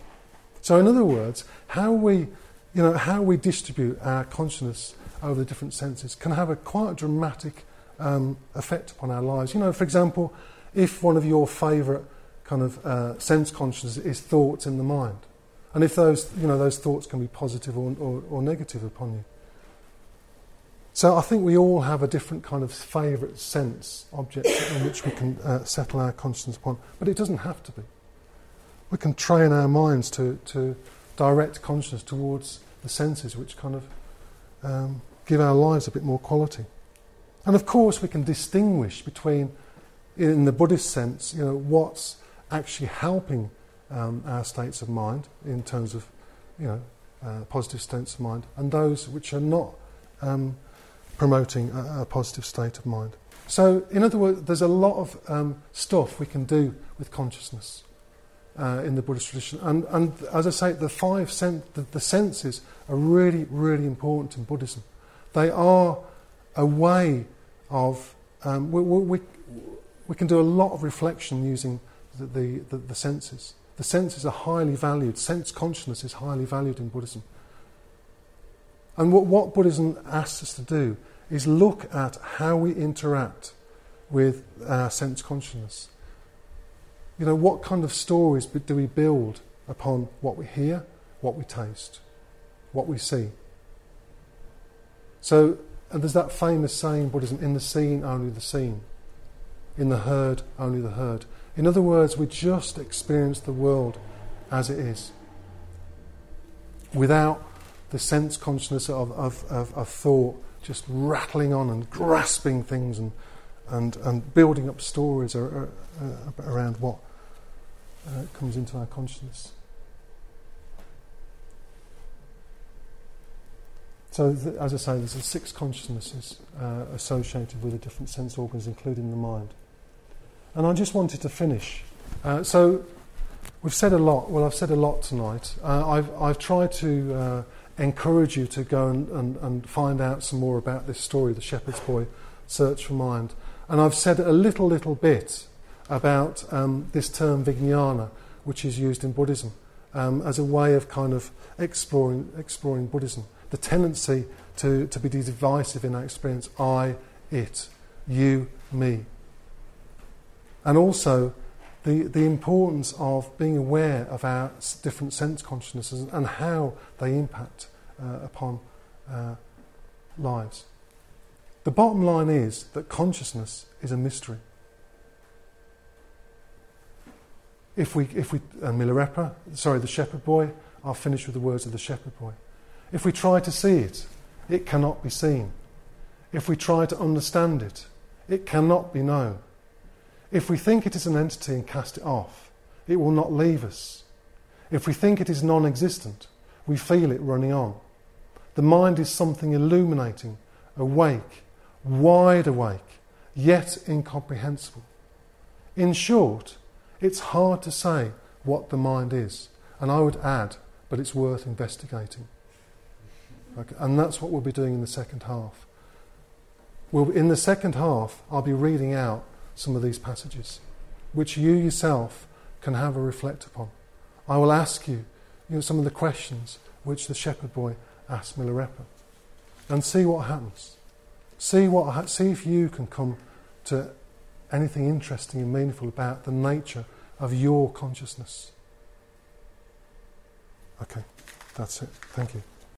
So, in other words, how we, you know, how we distribute our consciousness over the different senses can have a quite dramatic um, effect upon our lives. You know, for example, if one of your favourite kind of uh, sense consciousness is thoughts in the mind, and if those, you know, those thoughts can be positive or, or, or negative upon you. So I think we all have a different kind of favourite sense object in which we can uh, settle our conscience upon, but it doesn't have to be. We can train our minds to, to direct consciousness towards the senses which kind of um, give our lives a bit more quality. And of course, we can distinguish between in the Buddhist sense, you know, what's actually helping um, our states of mind in terms of, you know, uh, positive states of mind, and those which are not um, promoting a, a, positive state of mind. So, in other words, there's a lot of um, stuff we can do with consciousness uh, in the Buddhist tradition, and, and as I say, the five sen- the, the senses are really, really important in Buddhism. They are a way of um, we, we, we can do a lot of reflection using the, the, the, the senses. The senses are highly valued. Sense consciousness is highly valued in Buddhism. And what, what Buddhism asks us to do is look at how we interact with our sense consciousness. You know, what kind of stories do we build upon what we hear, what we taste, what we see? So, and there's that famous saying Buddhism in the seen, only the seen. In the heard, only the heard. In other words, we just experience the world as it is without the sense consciousness of, of, of, of thought just rattling on and grasping things and, and, and building up stories ar, uh, around what uh, comes into our consciousness. So, th- as I say, there's six consciousnesses uh, associated with the different sense organs, including the mind. And I just wanted to finish. Uh, so we've said a lot. Well, I've said a lot tonight. Uh, I've, I've tried to uh, encourage you to go and, and, and find out some more about this story, the shepherd's boy search for mind. And I've said a little, little bit about um, this term vijnana, which is used in Buddhism um, as a way of kind of exploring, exploring Buddhism. The tendency to, to be divisive in our experience I, it, you, me and also the, the importance of being aware of our different sense consciousnesses and how they impact uh, upon uh, lives. The bottom line is that consciousness is a mystery. If we, if we, and Milarepa, sorry, the shepherd boy, I'll finish with the words of the shepherd boy. If we try to see it, it cannot be seen. If we try to understand it, it cannot be known. If we think it is an entity and cast it off, it will not leave us. If we think it is non existent, we feel it running on. The mind is something illuminating, awake, wide awake, yet incomprehensible. In short, it's hard to say what the mind is, and I would add, but it's worth investigating. Okay, and that's what we'll be doing in the second half. We'll, in the second half, I'll be reading out some of these passages, which you yourself can have a reflect upon. I will ask you, you know, some of the questions which the shepherd boy asked Milarepa, and see what happens. See what see if you can come to anything interesting and meaningful about the nature of your consciousness. Okay, that's it. Thank you.